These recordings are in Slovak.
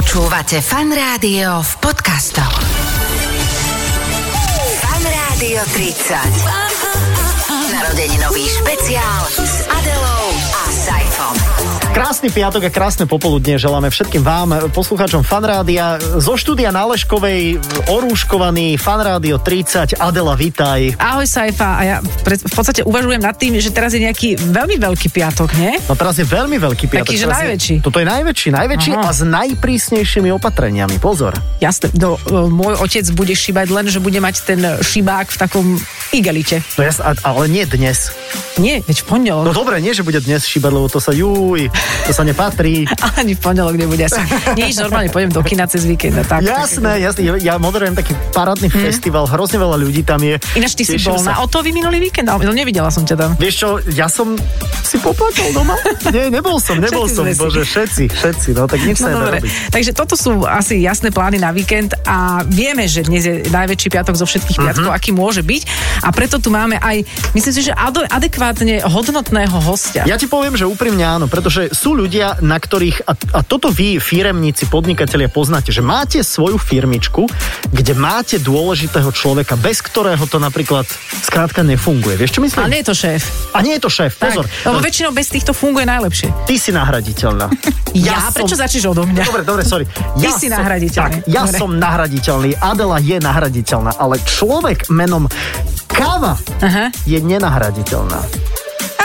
Počúvate Fan Rádio v podcastoch. Fan Rádio 30. Narodeninový špeciál s Adelou a Saifom. Krásny piatok a krásne popoludne želáme všetkým vám, poslucháčom Fanrádia. Zo štúdia na Leškovej, orúškovaný Fanrádio 30. Adela, vítaj. Ahoj Saifa, a ja v podstate uvažujem nad tým, že teraz je nejaký veľmi veľký piatok, nie? No teraz je veľmi veľký piatok. Taký, že Teraz je- najväčší. Toto je najväčší, najväčší Aha. a s najprísnejšími opatreniami. Pozor. Jasne, no, e, môj otec bude šibať len, že bude mať ten šibák v takom igelite. No jas, a- ale nie dnes. Nie, veď v pondelok. No dobre, nie, že bude dnes šíbať, lebo to sa juj, to sa nepatrí. Ani v pondelok nebude asi. Že normálne pôjdem do kina cez víkend a tak. Jasné, jasné. Ja, ja moderujem taký parádny festival, hrozne veľa ľudí tam je. tak. Ináč ty si Teším bol sa. na Otovi minulý víkend, ale no, nevidela som ťa tam. Vieš čo, ja som si poplakal doma. Nie, nebol som, nebol Všetci som, si. bože, všetci, všetci, no tak nič sa No nedá dobre, takže toto sú asi jasné plány na víkend a vieme, že dnes je najväčší piatok zo všetkých Mhm. piatkov, aký môže byť a preto tu máme aj, myslím si, že adekvátne hodnotného hostia. Ja ti poviem, že úprimne áno, pretože sú ľudia, na ktorých, a, a toto vy, firemníci, podnikatelia, poznáte, že máte svoju firmičku, kde máte dôležitého človeka, bez ktorého to napríklad skrátka nefunguje. Vieš, čo myslím? Ale nie je to šéf. A nie je to šéf, pozor. Tak, lebo väčšinou bez týchto funguje najlepšie. Ty si nahraditeľná. Ja? Prečo začneš odo mňa? Dobre, dobre, sorry. Ty si nahraditeľný. Tak, ja Dobre. som nahraditeľný, Adela je nahraditeľná, ale človek menom Káva Aha. je nenahraditeľná.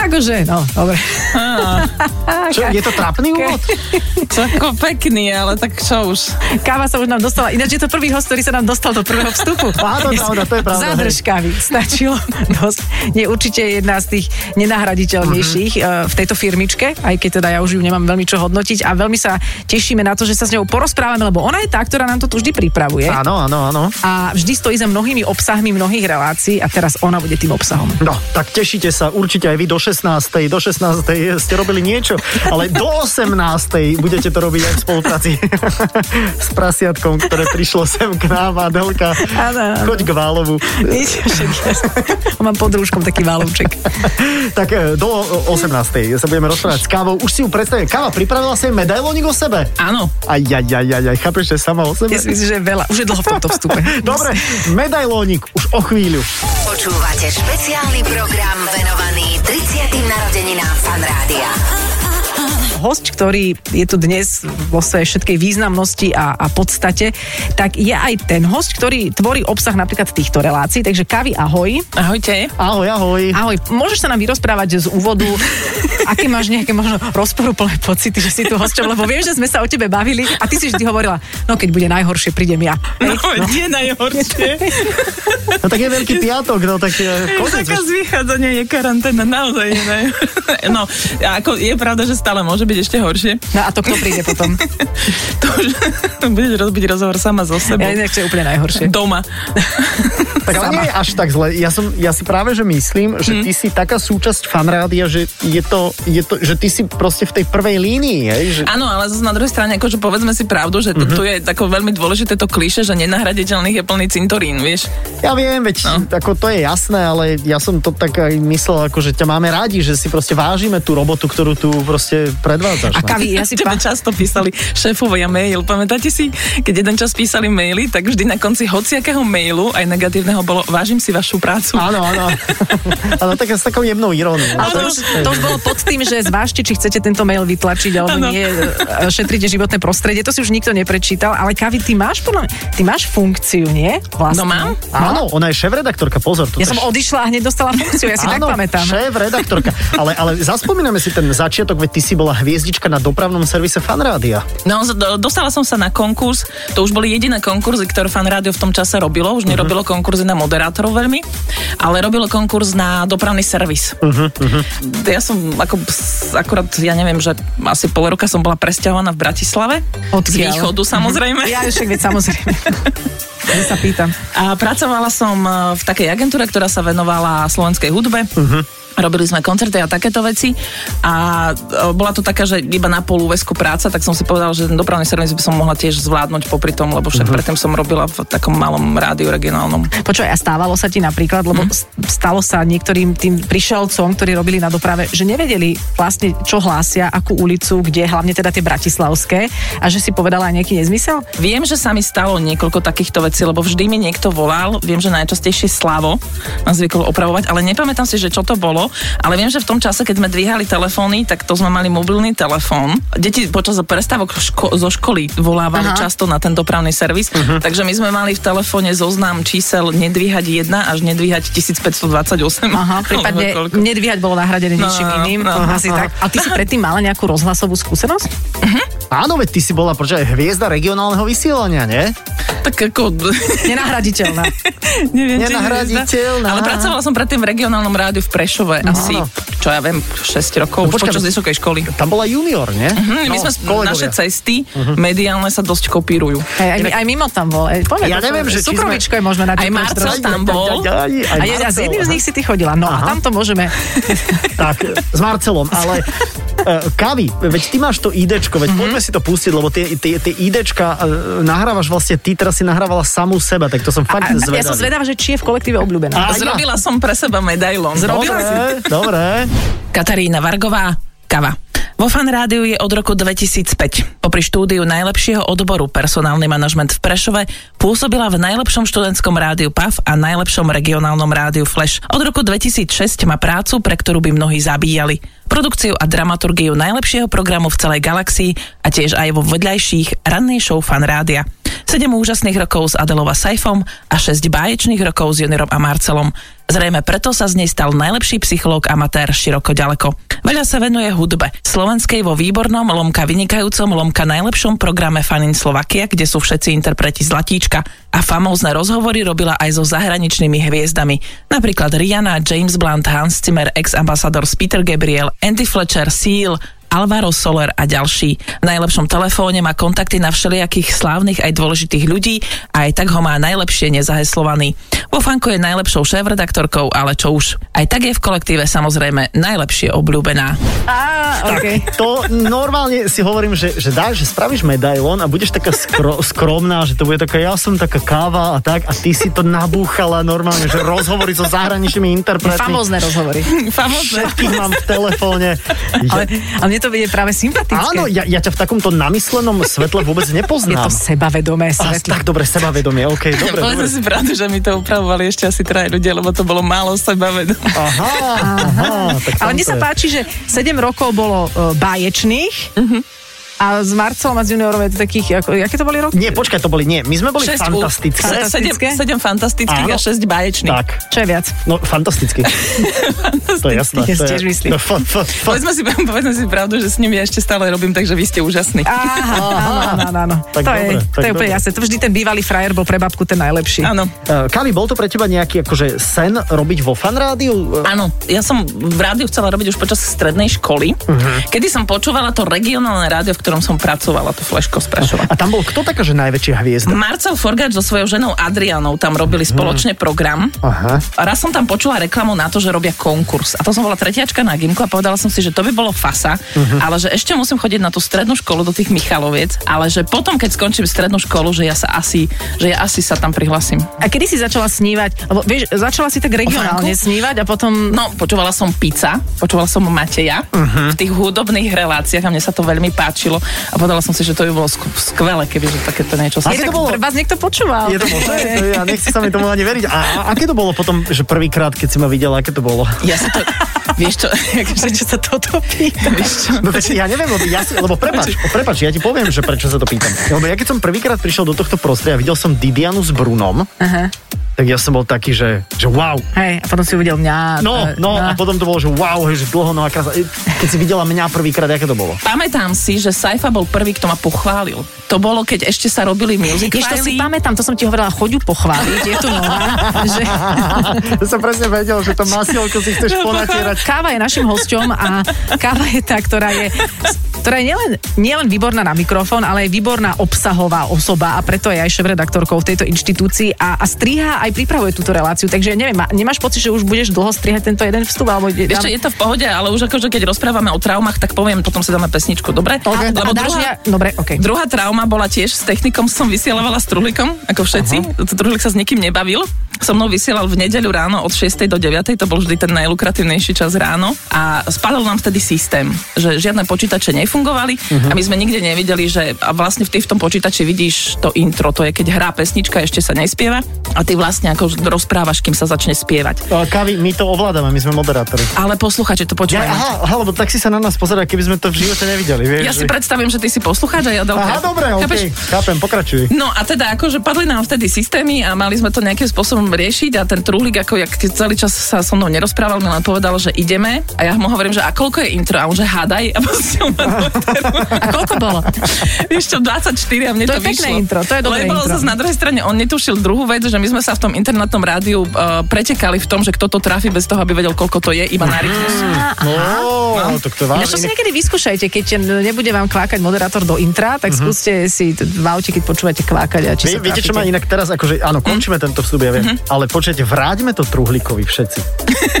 Akože, no, dobre. Čo, je to trapný úvod? Ako pekný, ale tak čo už. Káva sa už nám dostala. Ináč je to prvý host, ktorý sa nám dostal do prvého vstupu. Áno, pravda, to je pravda, Zadrž kávy, stačilo dosť. Nie, určite je jedna z tých nenahraditeľnejších Mhm. uh-huh. v tejto firmičke, aj keď teda ja už ju nemám veľmi čo hodnotiť a veľmi sa tešíme na to, že sa s ňou porozprávame, lebo ona je tá, ktorá nám to tu vždy pripravuje. Áno, áno, áno. A vždy stojí za mnohými obsahmi mnohých relácií a teraz ona bude tým obsahom. No, tak tešíte sa určite aj vy do 16. Do 16. ste robili niečo, ale do 18. budete to robiť aj v spolupráci s prasiatkom, ktoré prišlo sem k nám, Adelka. Áno, áno. Choď k Válovu. Nič, mám pod rúškom taký válovček. Tak e, do 18. sa budeme rozprávať s Kávou. Už si ju predstavím. Káva pripravila si medailónik o sebe? Áno. Aj, aj, aj, aj, aj, chápeš, že sama o sebe? Ja si myslím, že je veľa. Už je dlho v tomto vstupe. Dobre, medailónik už o chvíľu. Počúvate špeciálny program venovaný 30. narodeninám Fan Rádia. Host, ktorý je tu dnes vo svojej všetkej významnosti a, a podstate, tak je aj ten host, ktorý tvorí obsah napríklad týchto relácií. Takže Kavi, ahoj. Ahojte. Ahoj, ahoj. Ahoj, môžeš sa nám vyrozprávať z úvodu, aké máš nejaké možno rozporúplné pocity, že si tu hosťom, lebo viem, že sme sa o tebe bavili a ty si vždy hovorila, no keď bude najhoršie, prídem ja. No, nie najhoršie. No tak je veľký piatok, no tak e, koniec. Zákaz vychádzania je karanténa, naozaj je. No, ako je pravda, že stále môže byť ešte horšie. No a to kto príde potom? To už budeš robiť rozhovor sama so sebou. Ja inak to je úplne najhoršie. Doma. Tak ale nie je až tak zle. Ja, som, ja si práve, že myslím, že ty si taká súčasť fanrádia, že je to, je to, že ty si proste v tej prvej línii, hej? Že... Áno, ale zase na druhej strane, akože povedzme si pravdu, že Mhm. tu, tu je tako veľmi dôležité to kliše, že nenahraditeľných je plný cintorín, vieš. Ja viem, veď no. ako to je jasné, ale ja som to tak aj myslel, ako že ťa máme radi, že si proste vážime tú robotu, ktorú tu proste predvádzaš. A no. Kavi, ja si pa... často písali šéfovia mail. Pamätáte si, keď jeden čas písali maily, tak vždy na konci hociakého mailu, aj negatívneho, bolo vážim si vašu prácu. Áno, áno. áno, tak s takou jemnou iróniou. Ale to už, bolo pod tým, že zvážte, či chcete tento mail vytlačiť, alebo Áno. nie, e, šetrite životné prostredie. To si už nikto neprečítal, ale Kavi, ty máš, podľa ty máš funkciu, nie? Vlastne. No mám. Áno, ona je šéf-redaktorka, pozor. Ja som odišla a hneď dostala funkciu, ja si tak Áno, pamätám. šéf-redaktorka. Ale, ale zaspomíname si ten začiatok, veď ty si bola hviezdička na dopravnom servise Fanrádia. No, z- do- dostala som sa na konkurs, to už boli jediné konkurzy, ktoré fan rádio v tom čase robilo, už nerobilo Mhm. konkurzy na moderátorov veľmi, ale robilo konkurs na dopravný servis. Mhm, Ja som ako, akurát, ja neviem, že asi pol roka som bola presťahovaná v Bratislave, z Odkiaľ? východu samozrejme. Ja však veď samozrejme. Ja sa pýtam. A pracovala som e, v takej agentúre, ktorá sa venovala slovenskej hudbe. Uh-huh. Robili sme koncerty a takéto veci a e, bola to taká, že iba na pol úvesku práca, tak som si povedal, že ten dopravný servis by som mohla tiež zvládnuť popri tom, lebo však uh-huh. predtým som robila v takom malom rádiu regionálnom. Počúvaj, a stávalo sa ti napríklad, lebo mm. Stalo sa niektorým tým prišelcom, ktorí robili na doprave, že nevedeli vlastne, čo hlásia, akú ulicu, kde, hlavne teda tie bratislavské, a že si povedala aj nejaký nezmysel? Viem, že sa mi stalo niekoľko takýchto vecí, lebo vždy mi niekto volal, viem, že najčastejšie Slavo ma zvykol opravovať, ale nepamätám si, že čo to bolo, ale viem, že v tom čase, keď sme dvíhali telefóny, tak to sme mali mobilný telefón. Deti počas prestávok ško- zo školy volávali Aha. často na ten dopravný servis, uh-huh. takže my sme mali v telefóne zoznam čísel nedvíhať 1 až nedvíhať 1528. Aha, prípadne nedvíhať bolo nahradené no, ničím iným. No, asi tak. A ty si predtým mala nejakú rozhlasovú skúsenosť? Uh-huh. Áno, veď ty si bola počkaj, hviezda regionálneho vysielania, nie? Tak ako... Nenahraditeľná. Neviem, Nenahraditeľná. Ale pracovala som predtým v regionálnom rádiu v Prešove no, asi, čo ja viem, 6 rokov, no, počkaj, počas vysokej školy. Tam bola junior, nie? Uh-huh, no, my sme, kolegovia. naše cesty uh-huh. mediálne sa dosť kopírujú. Hey, aj, aj mimo tam bol. Aj, poviem, ja neviem, že Súkrovičko je môžeme na Aj Marcel tam bol. Aj, aj, aj, a s jedným z nich si ty chodila. No Aha. a tam to môžeme. tak, s Marcelom, ale uh, Kavi, veď ty máš to IDčko, veď mm-hmm. poďme si to pustiť, lebo tie, tie, tie IDčka uh, nahrávaš vlastne, ty teraz si nahrávala samú seba, tak to som fakt a, zvedavý. Ja som zvedavá, že či je v kolektíve obľúbená. A, Zrobila ja. som pre seba medailon. Zrobila dobre, si. Dobre. Katarína Vargová, kava. Vo Fan Rádiu je od roku 2005. Popri štúdiu najlepšieho odboru personálny manažment v Prešove pôsobila v najlepšom študentskom rádiu PAF a najlepšom regionálnom rádiu Flash. Od roku 2006 má prácu, pre ktorú by mnohí zabíjali. Produkciu a dramaturgiu najlepšieho programu v celej galaxii a tiež aj vo vedľajších rannej show Fan Rádia. 7 úžasných rokov s Adelova Saifom a 6 báječných rokov s Juniorom a Marcelom. Zrejme preto sa z nej stal najlepší psychológ amatér široko ďaleko. Veľa sa venuje hudbe. Slovenskej vo výbornom, Lomka vynikajúcom, Lomka najlepšom programe Fanin Slovakia, kde sú všetci interpreti Zlatíčka. A famózne rozhovory robila aj so zahraničnými hviezdami. Napríklad Rihanna, James Blunt, Hans Zimmer, ex-ambasador Peter Gabriel, Andy Fletcher, Seal, Alvaro Soler a ďalší. V najlepšom telefóne má kontakty na všelijakých slávnych aj dôležitých ľudí a aj tak ho má najlepšie nezaheslovaný. Vo Fanko je najlepšou šéf-redaktorkou, ale čo už. Aj tak je v kolektíve samozrejme najlepšie obľúbená. Á, okay. tak, to normálne si hovorím, že, že dáš, že spravíš medailon a budeš taká skro, skromná, že to bude taká, ja som taká káva a tak a ty si to nabúchala normálne, že rozhovory so zahraničnými interpretmi. Famózne rozhovory. Famózne. Všetkých mám v telefóne. Ale, ale mne to bude práve sympatické. Áno, ja, ja ťa v takomto namyslenom svetle vôbec nepoznám. Je to sebavedomé svetlo. tak dobre, sebavedomie, OK, dobre. Povedzme si pravdu, že mi to upravovali ešte asi traja ľudia, lebo to bolo málo sebavedomé. Aha, aha. Tak Ale mne sa páči, že 7 rokov bolo uh, báječných, uh-huh a s Marcelom a s juniorom je to takých, ako, aké to boli roky? Nie, počkaj, to boli, nie. My sme boli fantastické. fantastické. 7, 7 fantastických Áno. a 6 báječných. Tak. Čo je viac? No, fantasticky. to je jasné. Ja tiež myslím. No, fa, fa, fa. Povedzme, si, povedzme si pravdu, že s nimi ja ešte stále robím, takže vy ste úžasní. Aha, áno, áno, áno. To, dobre, je, to je úplne jasné. To vždy ten bývalý frajer bol pre babku ten najlepší. Áno. Uh, Kavi, bol to pre teba nejaký akože sen robiť vo fan rádiu? Áno, ja som v rádiu chcela robiť už počas strednej školy, uh-huh. kedy som počúvala to regionálne rádio, v ktorom som pracovala to Fleško z Prešova. A tam bol kto taká, že najväčšia hviezda? Marcel Forgač so svojou ženou Adrianou tam robili spoločne hmm. program. Aha. A raz som tam počula reklamu na to, že robia konkurs. A to som bola tretiačka na Gimku a povedala som si, že to by bolo fasa, uh-huh. ale že ešte musím chodiť na tú strednú školu do tých Michaloviec, ale že potom, keď skončím strednú školu, že ja sa asi, že ja asi sa tam prihlasím. A kedy si začala snívať? Lebo vieš, začala si tak regionálne snívať a potom... No, počúvala som pizza, počúvala som Mateja uh-huh. v tých hudobných reláciách a mne sa to veľmi páčilo. A povedala som si, že to by bolo skvelé, keby že takéto niečo sa... to bolo... Vás niekto počúval. Je to možné? ja nechci sa mi tomu ani veriť. A, a aké to bolo potom, že prvýkrát, keď si ma videla, aké to bolo? Ja sa to... Vieš čo, prečo sa toto pýtam? No ja neviem, lebo, ja si, lebo prepač, prepač, ja ti poviem, že prečo sa to pýtam. Lebo ja keď som prvýkrát prišiel do tohto prostredia, videl som Didianu s Brunom. Aha tak ja som bol taký, že, že wow. Hej, a potom si uvidel mňa. No, no, a potom to bolo, že wow, hej, že dlho, no a krása. Keď si videla mňa prvýkrát, aké to bolo? Pamätám si, že Saifa bol prvý, kto ma pochválil. To bolo, keď ešte sa robili music Jež, to si pamätám, to som ti hovorila, choďu pochváliť, je tu nová. že... to som presne vedel, že to masielko si chceš ponatierať. Káva je našim hosťom a káva je tá, ktorá je ktorá je nielen, nielen výborná na mikrofón, ale aj výborná obsahová osoba a preto je aj šéf-redaktorkou v tejto inštitúcii a, a striha aj pripravuje túto reláciu. Takže neviem, má- nemáš pocit, že už budeš dlho strihať tento jeden vstup? Alebo Vieš čo, je to v pohode, ale už akože keď rozprávame o traumách, tak poviem, potom si dáme pesničku, dobre? a, a Lebo dáš druhá, ja... Dobre, OK. Druhá trauma bola tiež s technikom, som vysielavala s Truhlikom, ako všetci. Uh-huh. Truhlik sa s nikým nebavil. So mnou vysielal v nedeľu ráno od 6. do 9. To bol vždy ten najlukratívnejší čas ráno. A spadol nám vtedy systém, že žiadne počítače nefungovali uh-huh. a my sme nikde nevideli, že a vlastne v, ty v tom počítači vidíš to intro, to je keď hrá pesnička, ešte sa nespieva a ty vlastne ako rozprávaš, kým sa začne spievať. Ale Kavi, my to ovládame, my sme moderátori. Ale posluchači to Ja, počúvajú. aha, aha, lebo tak si sa na nás pozerá, keby sme to v živote nevideli, vieš. Ja si že- predstavím, že ty si poslucháč a ja Adelka. Aha, dobre, okej, chápem, pokračuj. No a teda akože padli nám vtedy systémy a mali sme to nejakým spôsobom riešiť a ten trúhlik ako jak celý čas sa so mnou nerozprával, mi len povedal, že ideme. A ja mu hovorím, že a koľko je intro? A on že hádaj. A. A koľko bolo? Vieš čo, 24 a mne To to, je pekné vyšlo. intro, to je dobré Lebo intro. na druhej strane on netušil druhú vec, že my sme sa v tom internetnom rádiu uh, pretekali v tom, že kto to trafi bez toho, aby vedel, koľko to je, iba na rytmus. No, tak to si niekedy vyskúšajte, keď nebude vám kvákať moderátor do intra, tak skúste si v aute, keď počúvate kvákať a či sa viete, čo ma inak teraz, akože, áno, končíme tento vstup, ja viem, ale počujete, vráťme to Truhlíkovi všetci.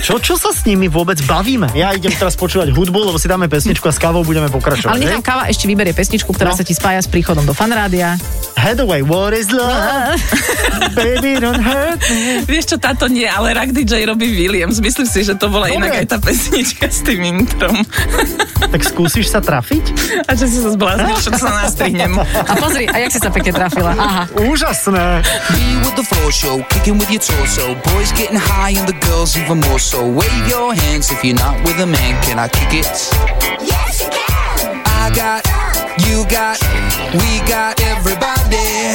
Čo, čo sa s nimi vôbec bavíme? Ja idem teraz počúvať hudbu, lebo si dáme pesničku a s kávou budeme pokračovať. Ale nechám hej? káva ešte vyberie pesničku, ktorá No. sa ti spája s príchodom do fanrádia. Hathaway, what is love? Baby, don't hurt me. Vieš čo, táto nie, ale Rock DJ robí Williams. Myslím si, že to bola Dobre. inak aj tá pesnička s tým introm. Tak skúsiš sa trafiť? A že si sa zbláznil, čo sa nastrihnem. A pozri, a jak si sa pekne trafila. Aha. Úžasné. Me with the floor show, kicking with your torso. Boys getting high and the girls even more so. Wave your hands if you're not with a man. Can I kick it? Yes, you can. I got, you got, we got everybody.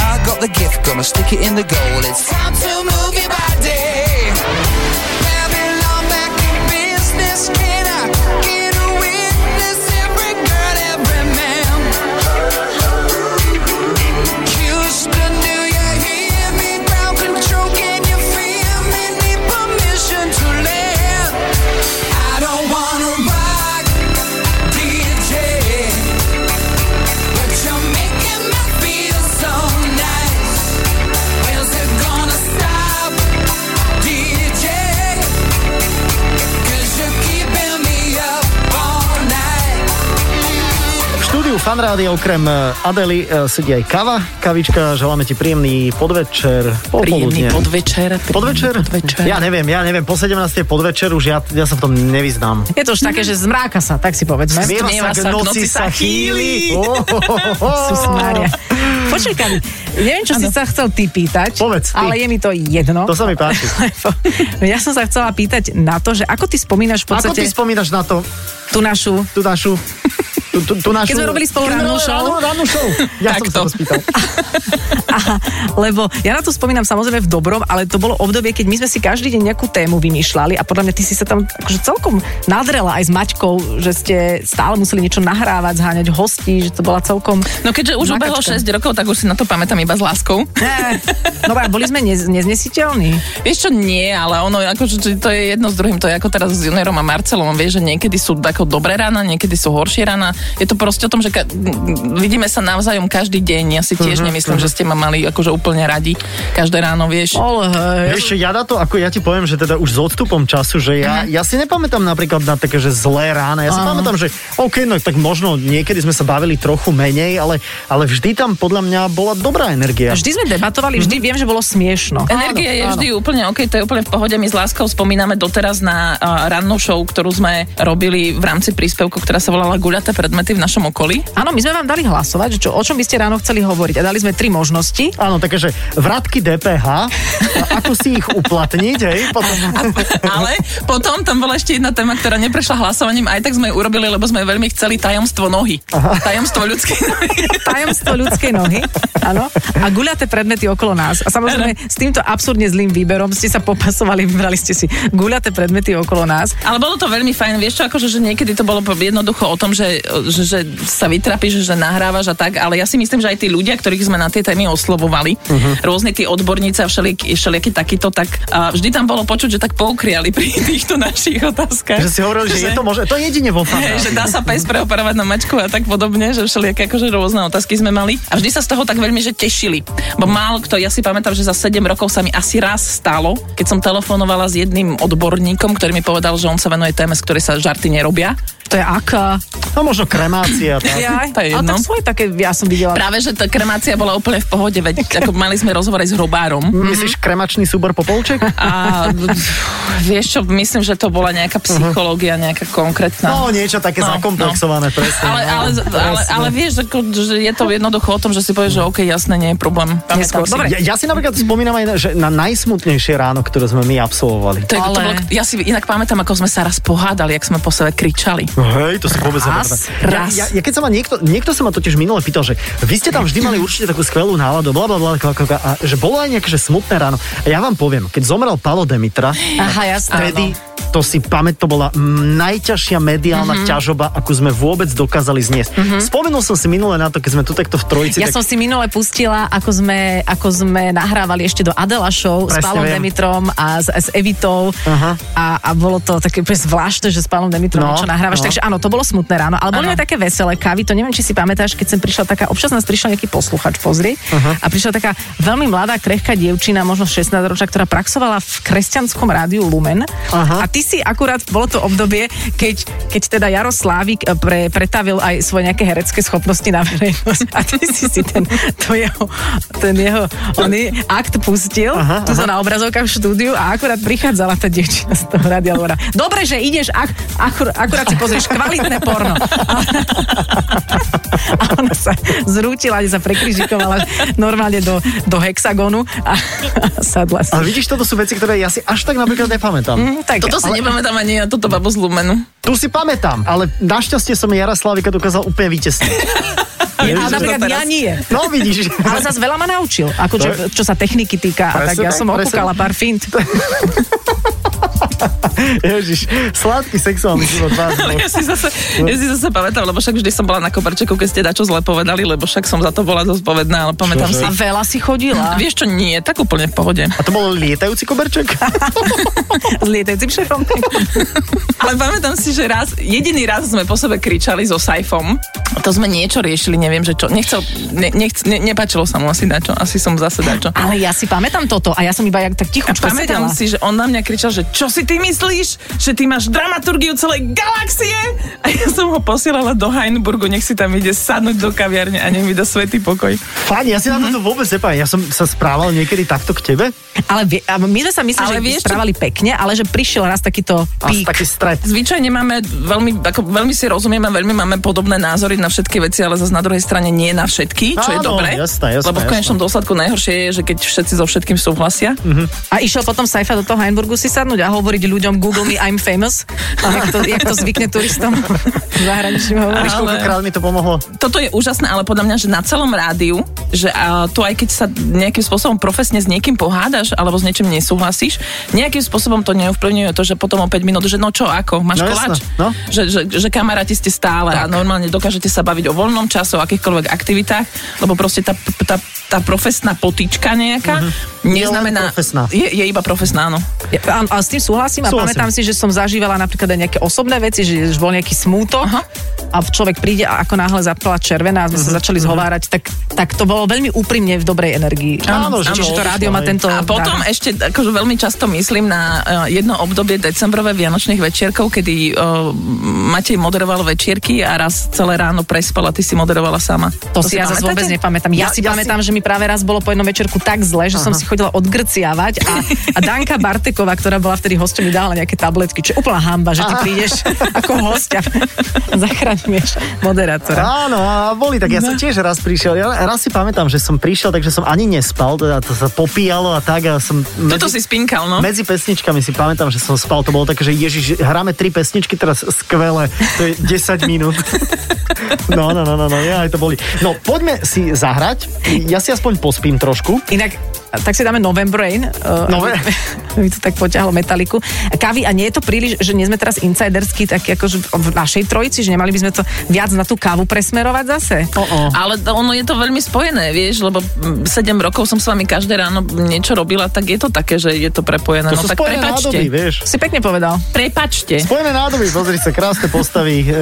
I got the gift, gonna stick it in the goal. It's time to move your body. Babylon back in business. V štúdiu Fanrádia okrem eh, Adely eh, sedí aj Kava. Kavička, želáme ti príjemný podvečer. Príjemný podvečer. príjemný Podvečer? podvečer. Ja neviem, ja neviem, po 17. podvečer už ja, ja sa v tom nevyznám. Je to už také, že zmráka sa, tak si povedzme. Stmieva sa, k noci sa chýli. Oh, oh, oh, oh. Kavi, neviem, čo si sa chcel ty pýtať, Povedz ty. ale je mi to jedno. To sa mi páči. Ja som sa chcela pýtať na to, že ako ty spomínaš v Ako podstate ty spomínaš na to, tú našu tú našu... Tú, tú, tú našu... Keď sme robili spolu rannú show. Rannú, rannú show. Ja som Takto. sa to spýtal. Aha, lebo ja na to spomínam samozrejme v dobrom, ale to bolo obdobie, keď my sme si každý deň nejakú tému vymýšľali a podľa mňa ty si sa tam akože celkom nadrela aj s Maťkou, že ste stále museli niečo nahrávať, zháňať hostí, že to bola celkom... No keďže už ubehlo Makačka. 6 rokov, tak už si na to pamätám iba s láskou. Ne, no a boli sme nez, neznesiteľní. Vieš čo, nie, ale ono, akože že to je jedno s druhým, to je ako teraz s juniorom a Marcelom, vieš, že niekedy sú ako dobré rána, niekedy sú horšie rána. Je to proste o tom, že ka- vidíme sa navzájom každý deň. Ja si tiež Mhm, nemyslím, že ste ma mali akože úplne radi každé ráno, vieš. Ale hej. Vieš čo, ja na to, ako ja ti poviem, že teda už s odstupom času, že ja, ja si nepamätám napríklad na také, že zlé rána. Ja si pamätám, že OK, no tak možno niekedy sme sa bavili trochu menej, ale, ale vždy tam podľa mňa bola dobrá energia. Vždy sme debatovali, vždy viem, že bolo smiešno. Energia je áno. vždy úplne OK, to je úplne v pohode. My s Láskou spomíname doteraz na uh, rannú show, ktorú sme robili v rámci príspevku, ktorá sa volala Guľaté predmety v našom okolí. Áno, my sme vám dali hlasovať, čo, o čom by ste ráno chceli hovoriť. A dali sme tri možnosti. Áno, také, že vratky DPH, a ako si ich uplatniť, hej, potom... Ale potom tam bola ešte jedna téma, ktorá neprešla hlasovaním, aj tak sme ju urobili, lebo sme veľmi chceli tajomstvo nohy. Tajomstvo ľudskej nohy. Tajomstvo ľudskej nohy, áno. A guľaté predmety okolo nás. A samozrejme, s týmto absurdne zlým výberom ste sa popasovali, vybrali ste si guľaté predmety okolo nás. Ale bolo to veľmi fajn, vieš čo, akože, že niekedy to bolo jednoducho o tom, že že, že sa vytrapíš, že nahrávaš a tak, ale ja si myslím, že aj tí ľudia, ktorých sme na tie témy oslovovali, Mhm. uh-huh. rôzne tí odborníci a všelijakí, všelijakí takýto, tak a vždy tam bolo počuť, že tak poukriali pri týchto našich otázkach. Že si hovoril, že, je to možné, to je jedine vo fanrádiu. že dá sa pes preoperovať na mačku a tak podobne, že všelijaké akože rôzne otázky sme mali. A vždy sa z toho tak veľmi že tešili. Bo málo kto, ja si pamätám, že za 7 rokov sa mi asi raz stalo, keď som telefonovala s jedným odborníkom, ktorý mi povedal, že on sa venuje téme, z ktorej sa žarty nerobia. Yeah. To je aká? No možno kremácia. Tak. Ja, To je ale jedno. tak sú aj také, ja som videla. Práve, že tá kremácia bola úplne v pohode, veď ako mali sme rozhovor aj s hrobárom. Myslíš kremačný súbor Popolček? A vieš čo, myslím, že to bola nejaká psychológia, nejaká konkrétna. No, niečo také No, zakomplexované, presne. Ale, no, ale, ale, ale vieš, ako, že je to jednoducho o tom, že si povieš, že OK, jasné, nie je problém. Neskôr. Dobre. Ja, ja si napríklad spomínam aj, na- že na najsmutnejšie ráno, ktoré sme my absolvovali. To, je, to Ale- bolo, ja si inak pamätám, ako sme sa raz pohádali, jak sme po sebe kričali. No Hej, to si vôbec Raz, raz. Ja, ja, keď sa ma niekto, niekto sa ma totiž minule pýtal, že vy ste tam vždy mali určite takú skvelú náladu, bla, bla, bla, a že bolo aj nejaké že smutné ráno. A ja vám poviem, keď zomrel Palo Demitra, Aha, jasné. vtedy to si pamät, to bola najťažšia mediálna Mhm. ťažoba, akú sme vôbec dokázali zniesť. Spomenul som si minule na to, keď sme tu takto v trojici. Ja tak... som si minule pustila, ako sme, ako sme nahrávali ešte do Adela Show s Presne Pálom viem. Demitrom a s, s Evitou Aha. a, a bolo to také zvláštne, že s Pálom Demitrom No, niečo nahrávaš. no. Takže áno, to bolo smutné ráno, ale boli aj také veselé kávy. To neviem, či si pamätáš, keď sem prišla taká, občas nás prišiel nejaký posluchač pozrieť a prišla taká veľmi mladá, krehká dievčina, možno 16 ročná, ktorá praxovala v kresťanskom rádiu Lumen. Aha. A ty si akurát, bolo to obdobie, keď, keď teda Jaro Slávik eh, pre, pretavil aj svoje nejaké herecké schopnosti na verejnosť. A ty si si ten, to jeho, ten jeho oný akt pustil, Aha, tu na obrazovkách v štúdiu a akurát prichádzala tá dievčina z toho rádia. a hovorila, Dobre, že ideš, ak, akur, akurát si pozrieš kvalitné porno. A, a ona sa zrútila, sa prekrižikovala normálne do, do hexagonu a, a sadla si. Ale vidíš, toto sú veci, ktoré ja si až tak napríklad nepamätám. Mm, tak, Toto si ale- nepamätám ani ja, toto babo z Lumenu. Tu si pamätám, ale našťastie som Jaroslavika dokázal úplne vytesniť. ale že napríklad ja nie. No vidíš. Ale zase veľa ma naučil, akože, čo sa techniky týka, a tak Presne ja som presne okúkala pár fint. Ježiš, sladký sexuálny život vás. Ale ja si zase, ja si zase pamätám, lebo však vždy som bola na koberčeku, keď ste dačo zle povedali, lebo však som za to bola zodpovedná, ale pamätám Čože? si. A veľa si chodila. Vieš čo, nie, tak úplne v pohode. A to bol lietajúci koberček? S lietajúcim šéfom. Ale pamätám si, že raz, jediný raz sme po sebe kričali so Saifom. To sme niečo riešili, neviem, že čo. Nechcel, ne, nechc, ne, nepáčilo sa mu asi dačo. Asi som zase dačo. Ale ja si pamätám toto a ja som iba jak tak tichučko Pamätám sedela. si, že on na mňa kričal, že čo si ty myslíš? Že ty máš dramaturgiu celej galaxie? A ja som ho posielala do Heinburgu, nech si tam ide sadnúť do kaviarne a nech mi dá svetý pokoj. Fajn, ja si na toto vôbec nepamätám. Ja som sa správal niekedy takto k tebe? Ale vie, a my sme sa mysleli, Ale že vieš čo- správali pekne, ale že prišiel raz takýto pík. taký stret. Zvyčajne máme veľmi, ako veľmi si rozumieme, veľmi máme podobné názory na všetky veci, ale zase na druhej strane nie na všetky, čo je Áno, dobré. jasné, jasné, lebo v konečnom dôsledku najhoršie je, že keď všetci so všetkým súhlasia. A išiel potom Saifa do toho Heinburgu si sadnúť a hovoriť ľuďom Google me, I'm famous. A jak to, jak to zvykne turistom zahraničným hovoriť. Ale- koľkokrát mi to pomohlo? Toto je úžasné, ale podľa mňa, že na celom rádiu, že a, tu aj keď sa nejakým spôsobom profesne s niekým pohádaš alebo s niečím nesúhlasíš, nejakým spôsobom to neovplyvňuje to, že potom o 5 minút, že no čo, ako, máš No koláč? jasné, no. Že, že, že kamaráti ste stále a normálne dokážete sa baviť o voľnom čase, o akýchkoľvek aktivitách, lebo proste tá, tá, tá profesná potýčka nejaká Je neznamená... profesná. Je, je iba profesná, áno. Ja, a, a s tým súhlasím a Súhlasím. pamätám si, že som zažívala napríklad aj nejaké osobné veci, že, bol nejaký smútok Aha. a človek príde a ako náhle zapala červená a sme sa začali zhovárať, tak, tak to bolo veľmi úprimne v dobrej energii. Áno, že Čiže to to rádio má tento... A potom dar. ešte akože veľmi často myslím na uh, jedno obdobie decembrové Vianočných večierkov, kedy uh, Matej moderoval večierky a raz celé ráno prespal a ty si moderovala sama. To, si ja zase vôbec nepamätám. Ja, Ja- si ja pamätám, že mi práve raz bolo po jednom večerku tak zle, že som si chodila odgrciavať a, a Danka Barteková, ktorá bola vtedy hostom, mi dala nejaké tabletky, čo je úplná hamba, že ty prídeš ako host a zachraňuješ moderátora. Áno, a boli tak. Ja som tiež raz prišiel. Ja raz si pamätám, že som prišiel, takže som ani nespal, teda to sa popíjalo a tak. A som Toto si spinkal, no. Medzi pesničkami si pamätám, že som spal. To bolo také, že ježiš, hráme tri pesničky, teraz skvelé. To je 10 minút. No, no, no, no, no, ja, aj to boli. No, poďme si zahrať. Ja si aspoň pospím trošku. Inak tak si dáme November Rain. Uh, Nové- aby, aby to tak poťahlo metaliku. Kávy, a nie je to príliš, že nie sme teraz insidersky, tak akože v našej trojici, že nemali by sme to viac na tú kávu presmerovať zase? O-o. Ale to- ono je to veľmi spojené, vieš, lebo 7 rokov som s vami každé ráno niečo robila, tak je to také, že je to prepojené. To no sú tak spojené prepačte. nádoby, vieš. Si pekne povedal. Prepačte. Spojené nádoby, pozri sa, krásne postavy, e,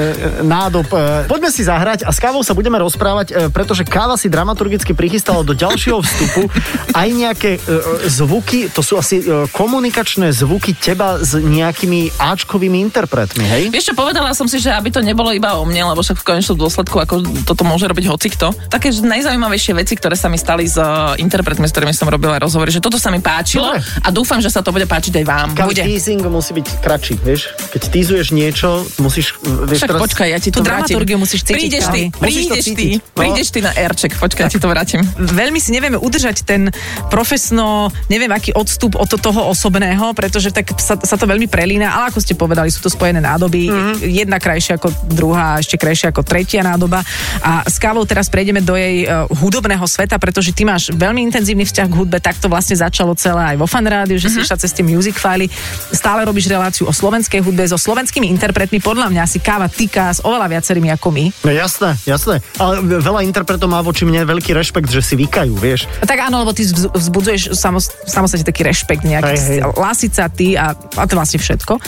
nádob. E, poďme si zahrať a s kávou sa budeme rozprávať, e, pretože káva si dramaturgicky prichystala do ďalšieho vstupu aj nejaké e, e, zvuky, to sú asi e, komunikačné zvuky teba s nejakými Ačkovými interpretmi, hej? Vieš čo, povedala som si, že aby to nebolo iba o mne, lebo však v konečnom dôsledku, ako toto môže robiť hocikto. Také že najzaujímavejšie veci, ktoré sa mi stali s uh, interpretmi, s ktorými som robila rozhovory, že toto sa mi páčilo Dobre. a dúfam, že sa to bude páčiť aj vám. Kam Bude. teasing musí byť kratší, vieš? Keď teasuješ niečo, musíš... Vieš, Však počkaj, ja ti Tú to dramaturgiu musíš cítiť, Prídeš ty. Musíš to prídeš ty. No. prídeš ty na Erček, počkaj, ja ti to vrátim. veľmi si nevieme udržať ten profesno, neviem aký odstup od toho osobného, pretože tak sa, sa to veľmi prelína, ale ako ste povedali, sú to spojené nádoby, Mhm. mm-hmm. jedna krajšia ako druhá, ešte krajšia ako tretia nádoba. A s kávou teraz prejdeme do jej uh, hudobného sveta, pretože ty máš veľmi intenzívny vzťah k hudbe, tak to vlastne začalo celé aj vo fan rádiu, že mm-hmm. si išla cez tie music fily. Stále robíš reláciu o slovenskej hudbe so slovenskými interpretmi. Podľa mňa si káva týka s oveľa viacerými ako my. No jasné, jasné. Ale veľa interpretov má voči mne veľký rešpekt, že si vykajú, vieš. Tak áno, lebo ty vzbudzuješ samos, samostatne taký rešpekt nejaký. Hej, hej. Lasica, ty a, a to vlastne všetko.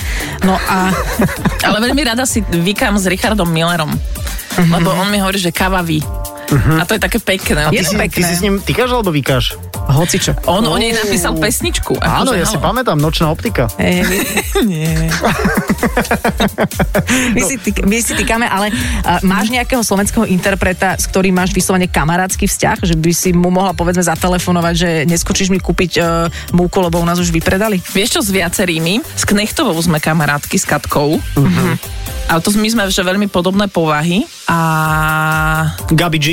No a Ale veľmi rada si vykám s Richardom Millerom, lebo on mi hovorí, že káva vy. A to je také pekné. Je Ty to si, ty pekné. si s ním tykáš alebo vykáš? Hocičo. On o nej napísal pesničku. Áno, akože, ja si pamätám, nočná optika. Hej, my, Nie. my, si tyk, my si týkame, ale uh, máš nejakého slovenského interpreta, s ktorým máš vyslovene kamarátsky vzťah, že by si mu mohla povedzme zatelefonovať, že neskočíš mi kúpiť uh, múku, lebo u nás už vypredali? Vieš čo, s viacerými. S Knechtovou sme kamarátky, s Katkou. Uh-huh. Ale to my sme že veľmi podobné povahy. A... Gabi G.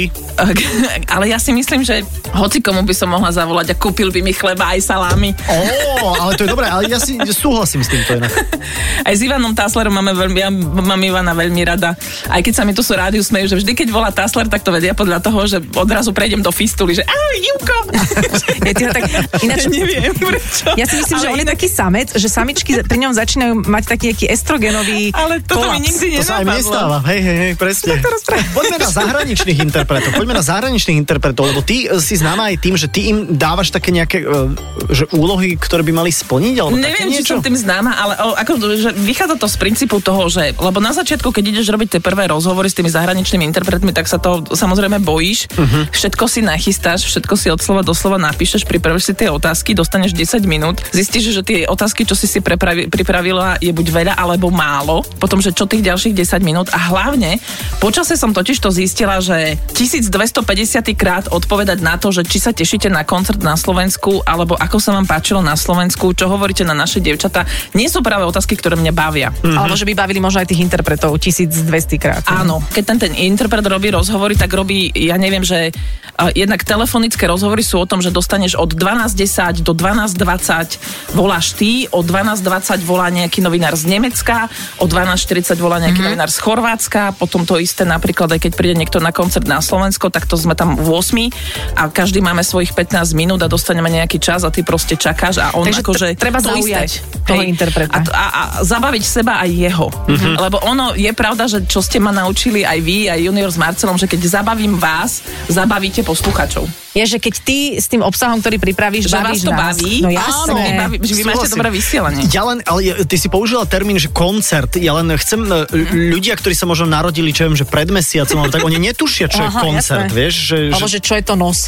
Ale ja si myslím, že hoci komu by som mohla zavolať a kúpil by mi chleba aj salámy. Ó, ale to je dobré, ale ja si súhlasím s týmto inak. Aj s Ivanom Taslerom máme veľmi, ja mám Ivana veľmi rada. Aj keď sa mi tu sú rádiu smejú, že vždy, keď volá Tasler, tak to vedia podľa toho, že odrazu prejdem do fistuly, že ahoj, Ivko! Ja, ho tak, ináč, Neviem prečo. ja si myslím, Ale že on je taký samec, že samičky pri ňom začínajú mať taký nejaký estrogenový Ale toto mi kolaps. nikdy To sa aj mne nenapadlo. stáva. Hej, hej, hej, presne. Poďme na zahraničných interpretov. Poďme na zahraničných interpretov, lebo ty e, si známa aj tým, že ty im dávaš také nejaké e, že úlohy, ktoré by mali splniť, alebo Neviem, či som tým známa, ale o, ako, že vychádza to z princípu toho, že, lebo na začiatku, keď ideš robiť tie prvé rozhovory s tými zahraničnými interpretmi, tak sa to samozrejme bojíš. Uh-huh. Všetko si nachystáš, všetko si od slova do slova napíšeš, pripravíš si tie otázky, dostaneš 10 minút, zistíš, že tie otázky, čo si si pripravila, je buď veľa alebo málo, potom, že čo tých ďalších 10 minút a hlavne počase som totiž to zistila, že 1250 krát odpovedať na to, že či sa tešíte na koncert na Slovensku, alebo ako sa vám páčilo na Slovensku, čo hovoríte na naše dievčatá, nie sú práve otázky, ktoré mňa bavia. Mm-hmm. Alebo že by bavili možno aj tých interpretov 1200 krát. Áno, keď ten, ten interpret robí rozhovory, tak robí, ja neviem, že uh, jednak telefonické rozhovory sú o tom, že dostaneš od 12.10 do 12.20 voláš ty, od 12.20 volá nejaký novinár z Nemecka, o 12.40 volá nejaký mm-hmm. novinár z Chorvátska, potom to isté napríklad, aj keď príde niekto na koncert na Slovensko, tak to sme tam v 8 a každý máme svojich 15 minút a dostaneme nejaký čas a ty proste čakáš a on Takže akože tr- treba to zaujať isté. toho Hej. interpreta. A, a, a zabaviť seba aj jeho. Mm-hmm. Lebo ono je pravda, že čo ste ma naučili aj vy, aj junior s Marcelom, že keď zabavím vás, zabavíte posluchačov. Je, že keď ty s tým obsahom, ktorý pripravíš, Že vás to nás. baví, No Áno, jasné. baví, že vy máte Súhlasím. dobré vysielanie. Ja len, ale ty si použila termín, že koncert. Ja len chcem, e, ľudia, ktorí sa možno narodili, čo viem, že pred mesiacom, ale tak oni netušia, čo je Aha, koncert, jasné. vieš? Že, Alebo že, že čo je to nos?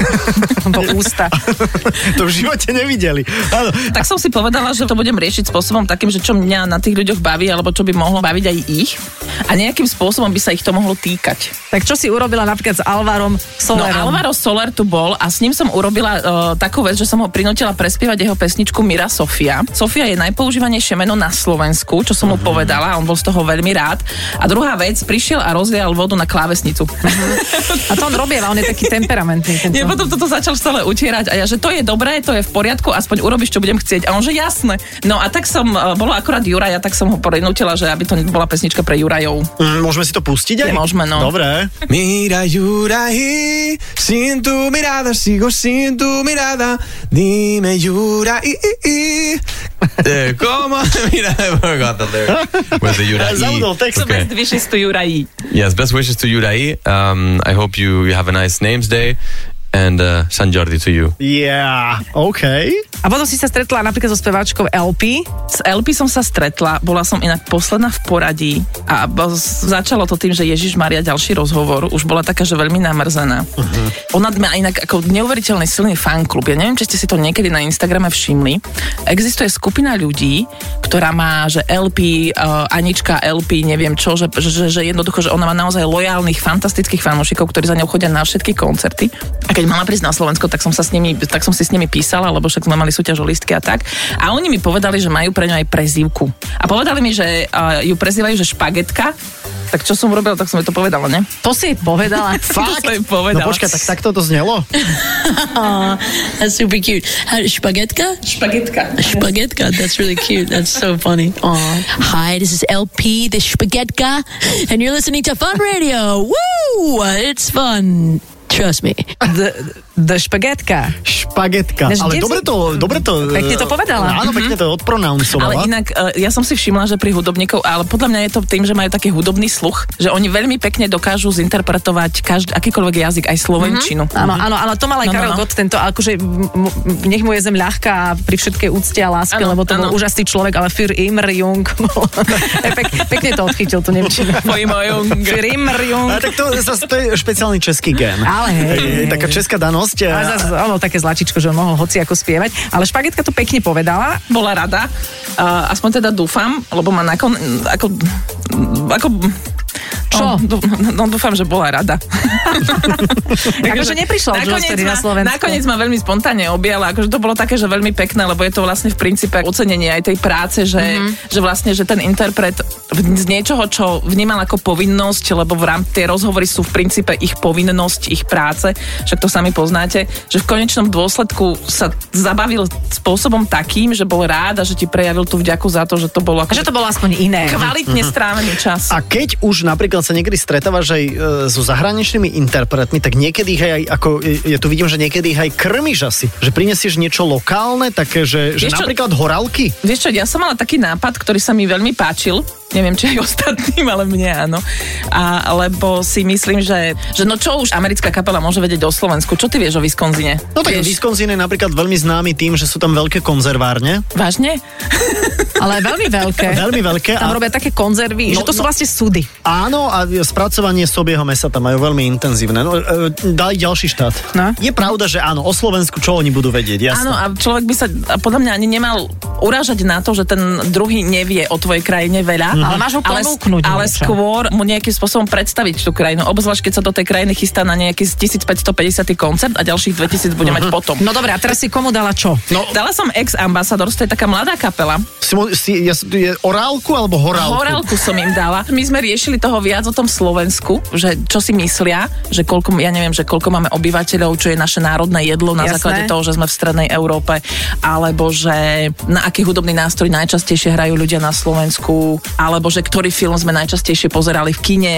Alebo ústa. to v živote nevideli. Áno. Tak som si povedala, že to budem riešiť spôsobom takým, že čo mňa na tých ľuďoch baví, alebo čo by mohlo baviť aj ich. A nejakým spôsobom by sa ich to mohlo týkať. Tak čo si urobila napríklad s Alvarom No Solerom? Alvaro Soler tu bol a s ním som urobila uh, takú vec, že som ho prinútila prespievať jeho pesničku Mira Sofia. Sofia je najpoužívanejšie meno na Slovensku, čo som mu povedala, on bol z toho veľmi rád. A druhá vec, prišiel išiel a rozlial vodu na klávesnicu. A to on robieva, on je taký temperamentný. Tento. Nie, potom toto začal stále utierať a ja, že to je dobré, to je v poriadku, aspoň urobíš, čo budem chcieť. A on, že jasné. No a tak som, e, bola akorát Juraja, tak som ho prinútila, že aby to bola pesnička pre Jurajov. Mm, môžeme si to pustiť aj? Môžeme, no. Dobre. Mira, Yuraí, sin tu mirada, sigo sin tu mirada. Dime, Yuraí. Eh, ¿Cómo? Mira, I forgot the lyric. Was it Yuraí? Zabudol text. Okay. Best wishes Yes, best wishes to Yuraí. Um, I hope you, you have a nice names day. And uh, San Jordi to you. Yeah, OK. A potom si sa stretla napríklad so speváčkou LP. S LP som sa stretla, bola som inak posledná v poradí a začalo to tým, že Ježiš Maria ďalší rozhovor, už bola taká, že veľmi namrzená. Uh-huh. Ona má inak ako neuveriteľný silný fanklub. Ja neviem, či ste si to niekedy na Instagrame všimli. Existuje skupina ľudí, ktorá má, že LP, uh, Anička LP, neviem čo, že, že, že jednoducho, že ona má naozaj lojálnych, fantastických fanúšikov, ktorí za ňou chodia na všetky koncerty. A keď mala prísť na Slovensko, tak som, sa s nimi, tak som si s nimi písala, lebo však sme mali súťaž o listky a tak. A oni mi povedali, že majú pre ňu aj prezývku. A povedali mi, že uh, ju prezývajú, že špagetka. Tak čo som urobila, tak som jej to povedala, ne? To si jej povedala. Fakt? To som jej No povedala. počkaj, tak takto to znelo? Aw, that's super cute. How, spaghetka? Špagetka. Spaghetka. That's really cute. That's so funny. Aw. Hi, this is LP, the Spaghetka, and you're listening to Fun Radio. Woo! It's fun. Trust me. The, the špagetka. Špagetka. Než Ale dobre to, dobre to... Pekne to eh, povedala. Áno, pekne to Ale odpronounciovala. inak, e, ja som si všimla, že pri hudobníkov, ale podľa mňa je to tým, že majú taký hudobný sluch, že oni veľmi pekne dokážu zinterpretovať každý, akýkoľvek jazyk, aj slovenčinu. Áno, áno, áno, to mal aj No, no, Karol no. Gott, tento, akože nech mu je zem ľahká pri všetkej úcte a láske, Áno, lebo to bol áno. úžasný človek, ale Für immer jung. bol- Pek, pekne to odchytil, tú nemčinu. Für immer jung. A tak to, zase to je špeciálny český gen. Ale hej, Hej, hej, Taká česká danosť. Eh, A zase, ono také zlačičko, že on mohol hoci ako spievať. Ale špagetka to pekne povedala. bola rada. Uh, aspoň teda dúfam, lebo ma nakon... Ako, ako, Čo? No, dú- no, dúfam, že bola rada. Akože neprišla už vtedy na ma, Slovensku. nakoniec ma veľmi spontánne objala, akože to bolo také, že veľmi pekné, lebo je to vlastne v princípe ocenenie aj tej práce, že, Mhm. mm-hmm. že vlastne, že ten interpret z niečoho, čo vnímal ako povinnosť, lebo v rámci tie rozhovory sú v princípe ich povinnosť, ich práce, však to sami poznáte, že v konečnom dôsledku sa zabavil spôsobom takým, že bol rád a že ti prejavil tú vďaku za to, že to bolo A že to bolo aspoň iné. kvalitne strávený čas. A keď už napríklad sa niekedy stretávaš aj e, so zahraničnými interpretmi, tak niekedy ich aj, ako, e, ja tu vidím, že niekedy ich aj krmiš asi. Že prinesieš niečo lokálne, také, že, že Vieš čo? napríklad horálky. Vieš čo, ja som mala taký nápad, ktorý sa mi veľmi páčil. Neviem, či aj ostatným, ale mne áno. A, lebo si myslím, že, že no čo už americká kapela môže vedieť o Slovensku? Čo ty vieš o Wisconsine? No tak vieš, Wisconsin je napríklad veľmi známy tým, že sú tam veľké konzervárne. Vážne? Ale veľmi veľké. Veľmi veľké. Tam a- robia také konzervy, No, že to sú no. vlastne súdy. Áno, a spracovanie sobieho mesa tam majú veľmi intenzívne. No, e, daj ďalší štát. No. Je pravda, že áno, o Slovensku čo oni budú vedieť, jasné. Áno, a človek by sa podľa mňa ani nemal urážať na to, že ten druhý nevie o tvojej krajine veľa. Ale máš mu ale, ponúknuť ale niečo. skôr mu nejakým spôsobom predstaviť tú krajinu. Obzvlášť, keď sa do tej krajiny chystá na nejaký 1550 koncert a ďalších 2000 bude mať potom. No dobre, a teraz si komu dala čo? No, Dala som ex-ambassador, to je taká mladá kapela. si, si, ja, je orálku alebo horálku? Horálku som im dala. My sme riešili toho viac o tom Slovensku, že čo si myslia, že koľko, ja neviem, že koľko máme obyvateľov, čo je naše národné jedlo na Jasné. základe toho, že sme v strednej Európe, alebo že na aký hudobný nástroj najčastejšie hrajú ľudia na Slovensku, alebo že ktorý film sme najčastejšie pozerali v kine,